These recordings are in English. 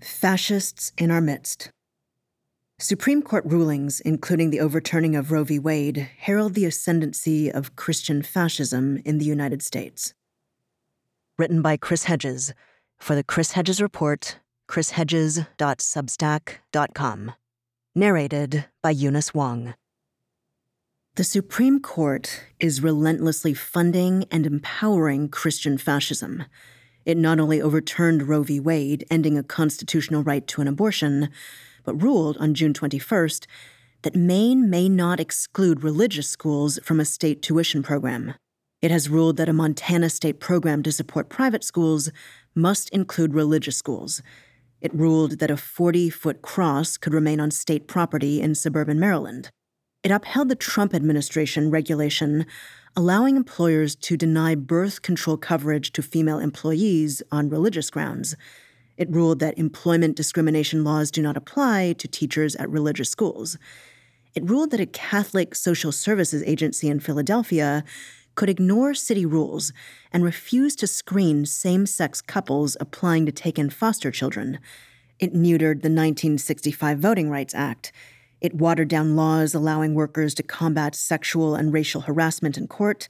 Fascists in our midst. Supreme Court rulings, including the overturning of Roe v. Wade, herald the ascendancy of Christian fascism in the United States. Written by Chris Hedges for the Chris Hedges Report, chrishedges.substack.com. Narrated by Eunice Wong. The Supreme Court is relentlessly funding and empowering Christian fascism. It not only overturned Roe v. Wade, ending a constitutional right to an abortion, but ruled on June 21st that Maine may not exclude religious schools from a state tuition program. It has ruled that a Montana state program to support private schools must include religious schools. It ruled that a 40 foot cross could remain on state property in suburban Maryland. It upheld the Trump administration regulation allowing employers to deny birth control coverage to female employees on religious grounds. It ruled that employment discrimination laws do not apply to teachers at religious schools. It ruled that a Catholic social services agency in Philadelphia could ignore city rules and refuse to screen same sex couples applying to take in foster children. It neutered the 1965 Voting Rights Act. It watered down laws allowing workers to combat sexual and racial harassment in court.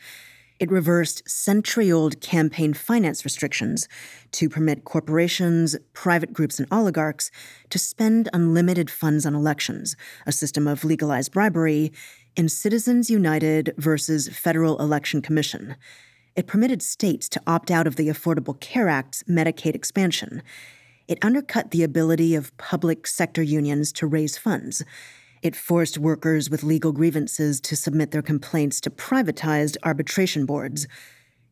It reversed century old campaign finance restrictions to permit corporations, private groups, and oligarchs to spend unlimited funds on elections, a system of legalized bribery, in Citizens United versus Federal Election Commission. It permitted states to opt out of the Affordable Care Act's Medicaid expansion. It undercut the ability of public sector unions to raise funds. It forced workers with legal grievances to submit their complaints to privatized arbitration boards.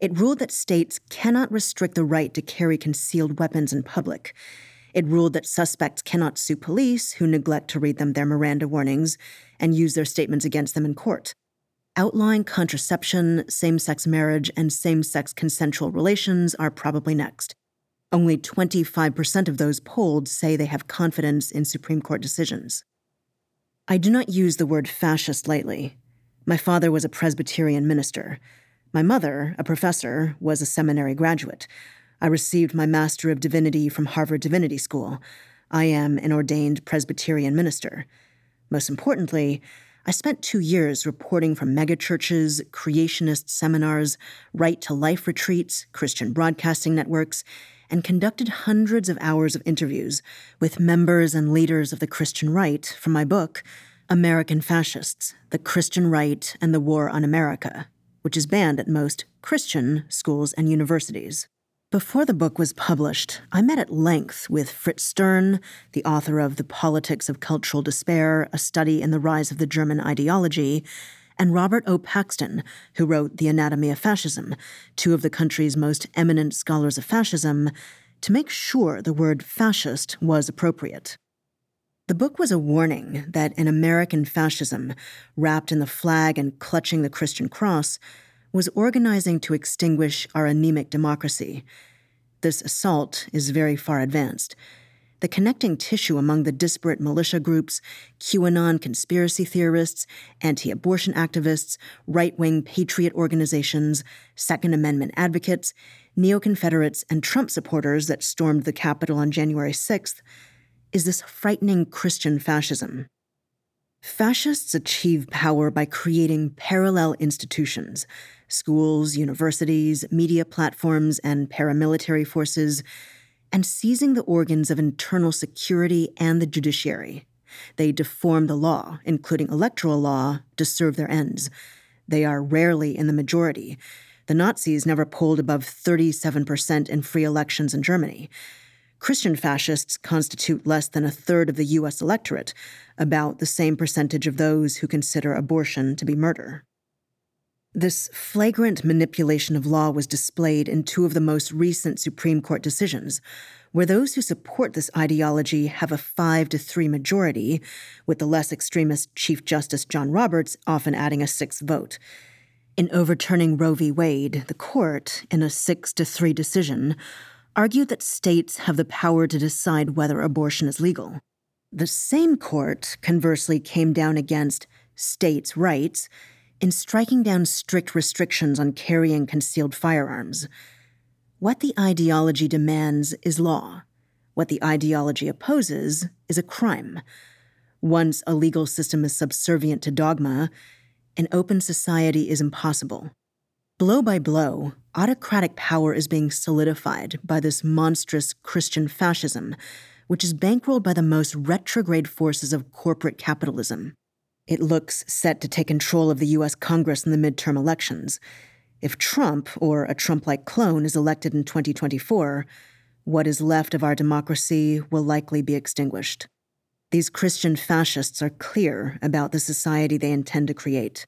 It ruled that states cannot restrict the right to carry concealed weapons in public. It ruled that suspects cannot sue police who neglect to read them their Miranda warnings and use their statements against them in court. Outlawing contraception, same sex marriage, and same sex consensual relations are probably next. Only 25% of those polled say they have confidence in Supreme Court decisions. I do not use the word fascist lightly. My father was a Presbyterian minister. My mother, a professor, was a seminary graduate. I received my Master of Divinity from Harvard Divinity School. I am an ordained Presbyterian minister. Most importantly, I spent two years reporting from megachurches, creationist seminars, right to life retreats, Christian broadcasting networks, and conducted hundreds of hours of interviews with members and leaders of the Christian right from my book, American Fascists The Christian Right and the War on America, which is banned at most Christian schools and universities. Before the book was published, I met at length with Fritz Stern, the author of The Politics of Cultural Despair, a study in the rise of the German ideology, and Robert O. Paxton, who wrote The Anatomy of Fascism, two of the country's most eminent scholars of fascism, to make sure the word fascist was appropriate. The book was a warning that an American fascism, wrapped in the flag and clutching the Christian cross, was organizing to extinguish our anemic democracy. This assault is very far advanced the connecting tissue among the disparate militia groups, QAnon conspiracy theorists, anti abortion activists, right wing patriot organizations, Second Amendment advocates, neo Confederates, and Trump supporters that stormed the Capitol on January 6th, is this frightening Christian fascism. Fascists achieve power by creating parallel institutions schools, universities, media platforms, and paramilitary forces and seizing the organs of internal security and the judiciary. They deform the law, including electoral law, to serve their ends. They are rarely in the majority. The Nazis never polled above 37% in free elections in Germany. Christian fascists constitute less than a third of the U.S. electorate, about the same percentage of those who consider abortion to be murder. This flagrant manipulation of law was displayed in two of the most recent Supreme Court decisions, where those who support this ideology have a 5 to 3 majority, with the less extremist Chief Justice John Roberts often adding a sixth vote. In overturning Roe v. Wade, the court, in a 6 to 3 decision, argued that states have the power to decide whether abortion is legal. The same court, conversely, came down against states' rights in striking down strict restrictions on carrying concealed firearms. What the ideology demands is law. What the ideology opposes is a crime. Once a legal system is subservient to dogma, an open society is impossible. Blow by blow, autocratic power is being solidified by this monstrous Christian fascism, which is bankrolled by the most retrograde forces of corporate capitalism. It looks set to take control of the US Congress in the midterm elections. If Trump, or a Trump like clone, is elected in 2024, what is left of our democracy will likely be extinguished. These Christian fascists are clear about the society they intend to create.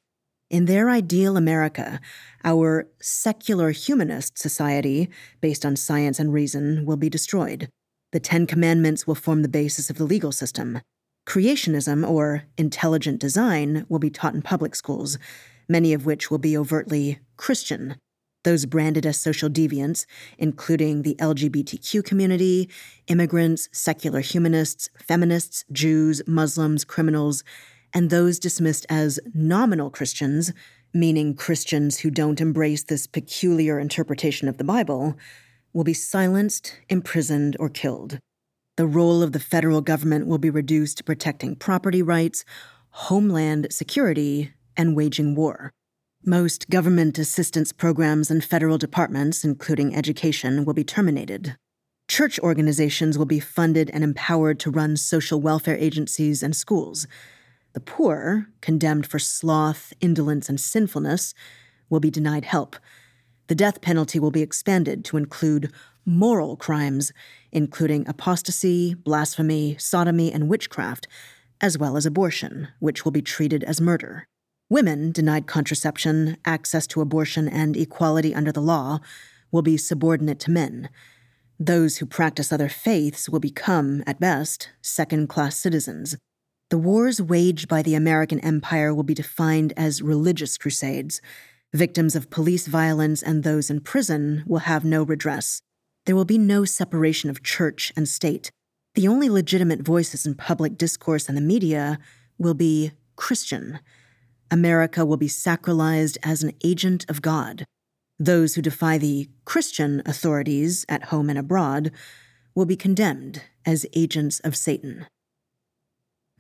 In their ideal America, our secular humanist society, based on science and reason, will be destroyed. The Ten Commandments will form the basis of the legal system. Creationism, or intelligent design, will be taught in public schools, many of which will be overtly Christian those branded as social deviants, including the LGBTQ community, immigrants, secular humanists, feminists, Jews, Muslims, criminals, and those dismissed as nominal Christians, meaning Christians who don't embrace this peculiar interpretation of the Bible, will be silenced, imprisoned, or killed. The role of the federal government will be reduced to protecting property rights, homeland security, and waging war. Most government assistance programs and federal departments, including education, will be terminated. Church organizations will be funded and empowered to run social welfare agencies and schools. The poor, condemned for sloth, indolence, and sinfulness, will be denied help. The death penalty will be expanded to include moral crimes, including apostasy, blasphemy, sodomy, and witchcraft, as well as abortion, which will be treated as murder. Women denied contraception, access to abortion, and equality under the law will be subordinate to men. Those who practice other faiths will become, at best, second class citizens. The wars waged by the American empire will be defined as religious crusades. Victims of police violence and those in prison will have no redress. There will be no separation of church and state. The only legitimate voices in public discourse and the media will be Christian. America will be sacralized as an agent of God. Those who defy the Christian authorities at home and abroad will be condemned as agents of Satan.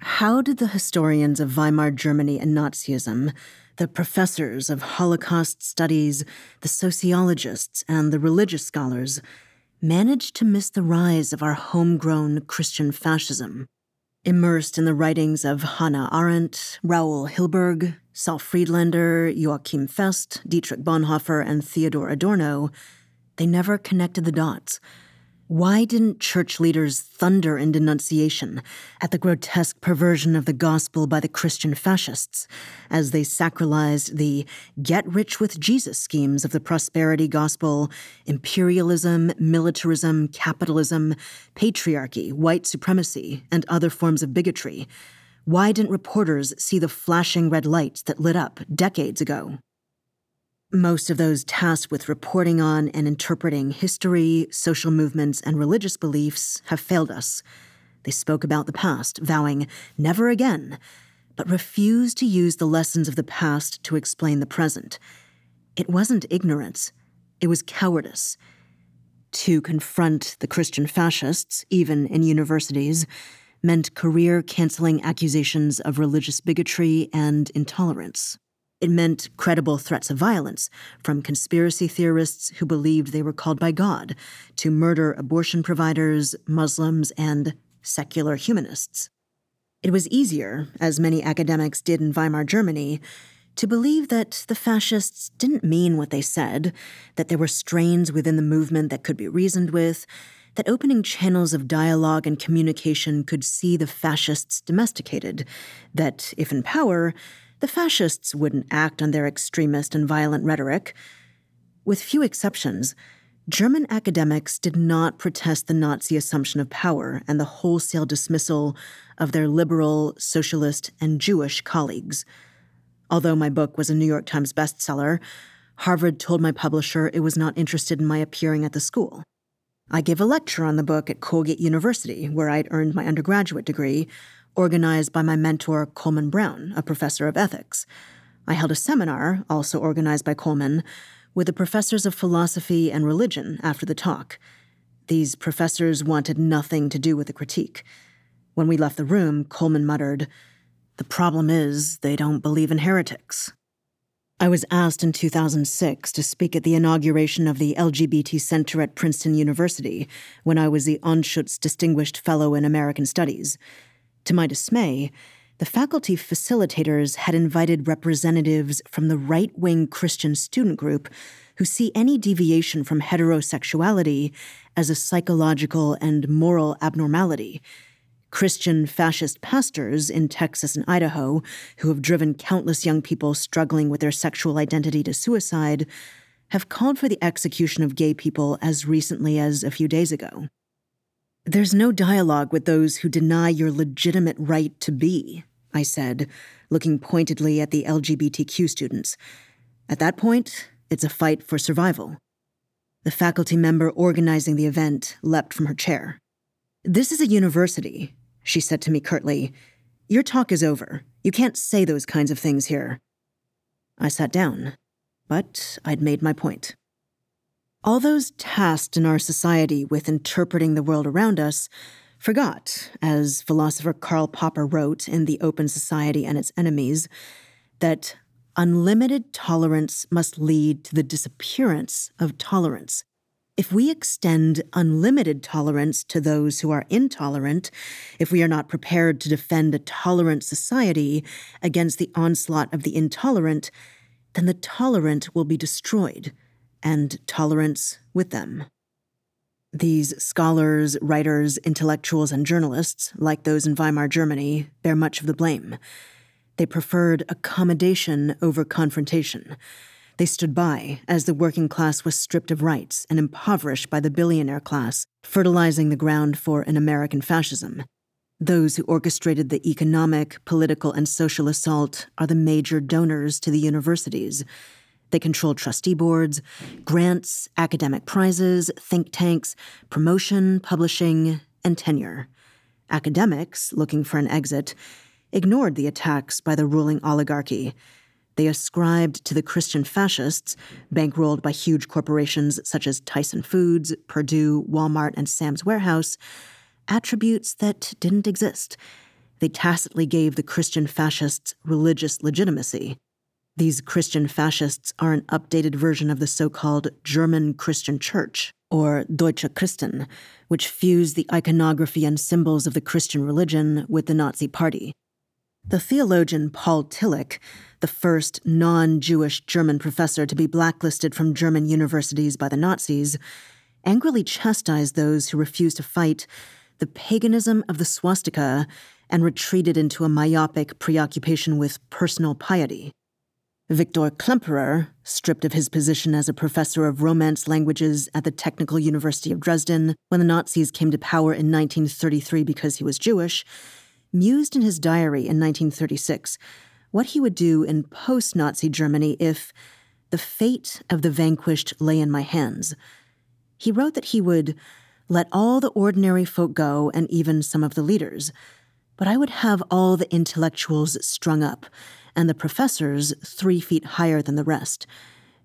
How did the historians of Weimar Germany and Nazism, the professors of Holocaust studies, the sociologists, and the religious scholars managed to miss the rise of our homegrown Christian fascism? Immersed in the writings of Hannah Arendt, Raoul Hilberg, Saul Friedlander, Joachim Fest, Dietrich Bonhoeffer, and Theodor Adorno, they never connected the dots why didn't church leaders thunder in denunciation at the grotesque perversion of the gospel by the Christian fascists as they sacralized the get rich with Jesus schemes of the prosperity gospel, imperialism, militarism, capitalism, patriarchy, white supremacy, and other forms of bigotry? Why didn't reporters see the flashing red lights that lit up decades ago? Most of those tasked with reporting on and interpreting history, social movements, and religious beliefs have failed us. They spoke about the past, vowing never again, but refused to use the lessons of the past to explain the present. It wasn't ignorance, it was cowardice. To confront the Christian fascists, even in universities, meant career canceling accusations of religious bigotry and intolerance. It meant credible threats of violence from conspiracy theorists who believed they were called by God to murder abortion providers, Muslims, and secular humanists. It was easier, as many academics did in Weimar Germany, to believe that the fascists didn't mean what they said, that there were strains within the movement that could be reasoned with, that opening channels of dialogue and communication could see the fascists domesticated, that, if in power, the fascists wouldn't act on their extremist and violent rhetoric. With few exceptions, German academics did not protest the Nazi assumption of power and the wholesale dismissal of their liberal, socialist, and Jewish colleagues. Although my book was a New York Times bestseller, Harvard told my publisher it was not interested in my appearing at the school. I gave a lecture on the book at Colgate University, where I'd earned my undergraduate degree, organized by my mentor, Coleman Brown, a professor of ethics. I held a seminar, also organized by Coleman, with the professors of philosophy and religion after the talk. These professors wanted nothing to do with the critique. When we left the room, Coleman muttered, The problem is they don't believe in heretics. I was asked in 2006 to speak at the inauguration of the LGBT Center at Princeton University when I was the Anschutz Distinguished Fellow in American Studies. To my dismay, the faculty facilitators had invited representatives from the right wing Christian student group who see any deviation from heterosexuality as a psychological and moral abnormality Christian fascist pastors in Texas and Idaho, who have driven countless young people struggling with their sexual identity to suicide, have called for the execution of gay people as recently as a few days ago. There's no dialogue with those who deny your legitimate right to be, I said, looking pointedly at the LGBTQ students. At that point, it's a fight for survival. The faculty member organizing the event leapt from her chair. This is a university, she said to me curtly. Your talk is over. You can't say those kinds of things here. I sat down, but I'd made my point. All those tasked in our society with interpreting the world around us forgot, as philosopher Karl Popper wrote in The Open Society and Its Enemies, that unlimited tolerance must lead to the disappearance of tolerance. If we extend unlimited tolerance to those who are intolerant, if we are not prepared to defend a tolerant society against the onslaught of the intolerant, then the tolerant will be destroyed, and tolerance with them. These scholars, writers, intellectuals, and journalists, like those in Weimar Germany, bear much of the blame. They preferred accommodation over confrontation they stood by as the working class was stripped of rights and impoverished by the billionaire class, fertilizing the ground for an American fascism. Those who orchestrated the economic, political, and social assault are the major donors to the universities. They control trustee boards, grants, academic prizes, think tanks, promotion, publishing, and tenure. Academics, looking for an exit, ignored the attacks by the ruling oligarchy they ascribed to the Christian fascists, bankrolled by huge corporations such as Tyson Foods, Purdue, Walmart, and Sam's Warehouse, attributes that didn't exist. They tacitly gave the Christian fascists religious legitimacy. These Christian fascists are an updated version of the so called German Christian Church, or Deutsche Christen, which fused the iconography and symbols of the Christian religion with the Nazi Party. The theologian Paul Tillich, the first non Jewish German professor to be blacklisted from German universities by the Nazis, angrily chastised those who refused to fight the paganism of the swastika and retreated into a myopic preoccupation with personal piety. Victor Klemperer, stripped of his position as a professor of Romance languages at the Technical University of Dresden when the Nazis came to power in 1933 because he was Jewish, mused in his diary in 1936 what he would do in post Nazi Germany if the fate of the vanquished lay in my hands. He wrote that he would let all the ordinary folk go and even some of the leaders, but I would have all the intellectuals strung up and the professors three feet higher than the rest.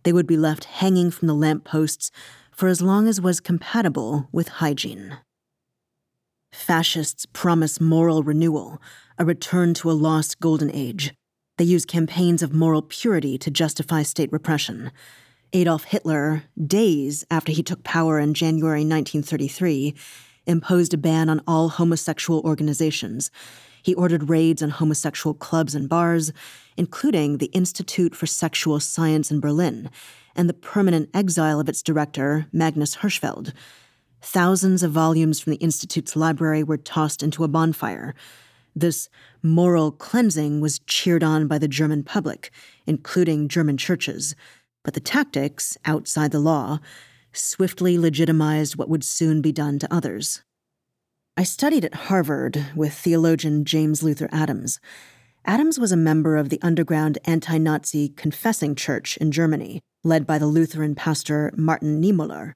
They would be left hanging from the lamp posts for as long as was compatible with hygiene. Fascists promise moral renewal, a return to a lost golden age. They use campaigns of moral purity to justify state repression. Adolf Hitler, days after he took power in January 1933, imposed a ban on all homosexual organizations. He ordered raids on homosexual clubs and bars, including the Institute for Sexual Science in Berlin, and the permanent exile of its director, Magnus Hirschfeld. Thousands of volumes from the Institute's library were tossed into a bonfire. This moral cleansing was cheered on by the German public, including German churches, but the tactics, outside the law, swiftly legitimized what would soon be done to others. I studied at Harvard with theologian James Luther Adams. Adams was a member of the underground anti Nazi confessing church in Germany, led by the Lutheran pastor Martin Niemöller.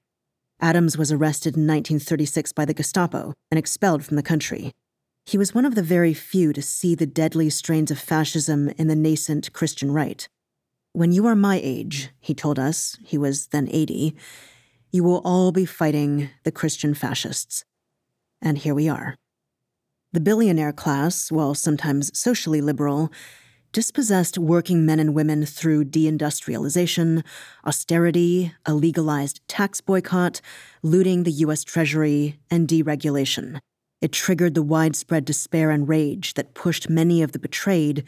Adams was arrested in 1936 by the Gestapo and expelled from the country. He was one of the very few to see the deadly strains of fascism in the nascent Christian right. When you are my age, he told us, he was then 80, you will all be fighting the Christian fascists. And here we are. The billionaire class, while sometimes socially liberal, dispossessed working men and women through deindustrialization, austerity, a legalized tax boycott, looting the U.S. Treasury, and deregulation. It triggered the widespread despair and rage that pushed many of the betrayed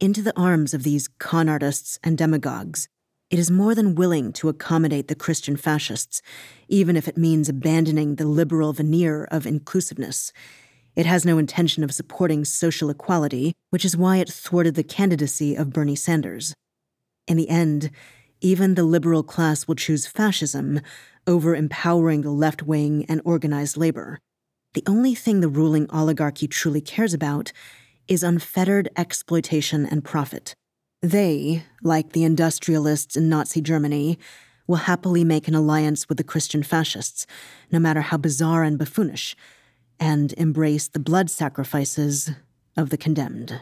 into the arms of these con artists and demagogues. It is more than willing to accommodate the Christian fascists, even if it means abandoning the liberal veneer of inclusiveness it has no intention of supporting social equality, which is why it thwarted the candidacy of Bernie Sanders. In the end, even the liberal class will choose fascism over empowering the left wing and organized labor. The only thing the ruling oligarchy truly cares about is unfettered exploitation and profit. They, like the industrialists in Nazi Germany, will happily make an alliance with the Christian fascists, no matter how bizarre and buffoonish and embrace the blood sacrifices of the condemned.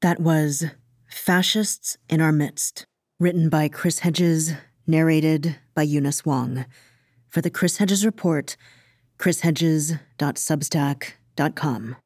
That was Fascists in Our Midst, written by Chris Hedges, narrated by Eunice Wong. For the Chris Hedges Report, chrishedges.substack.com.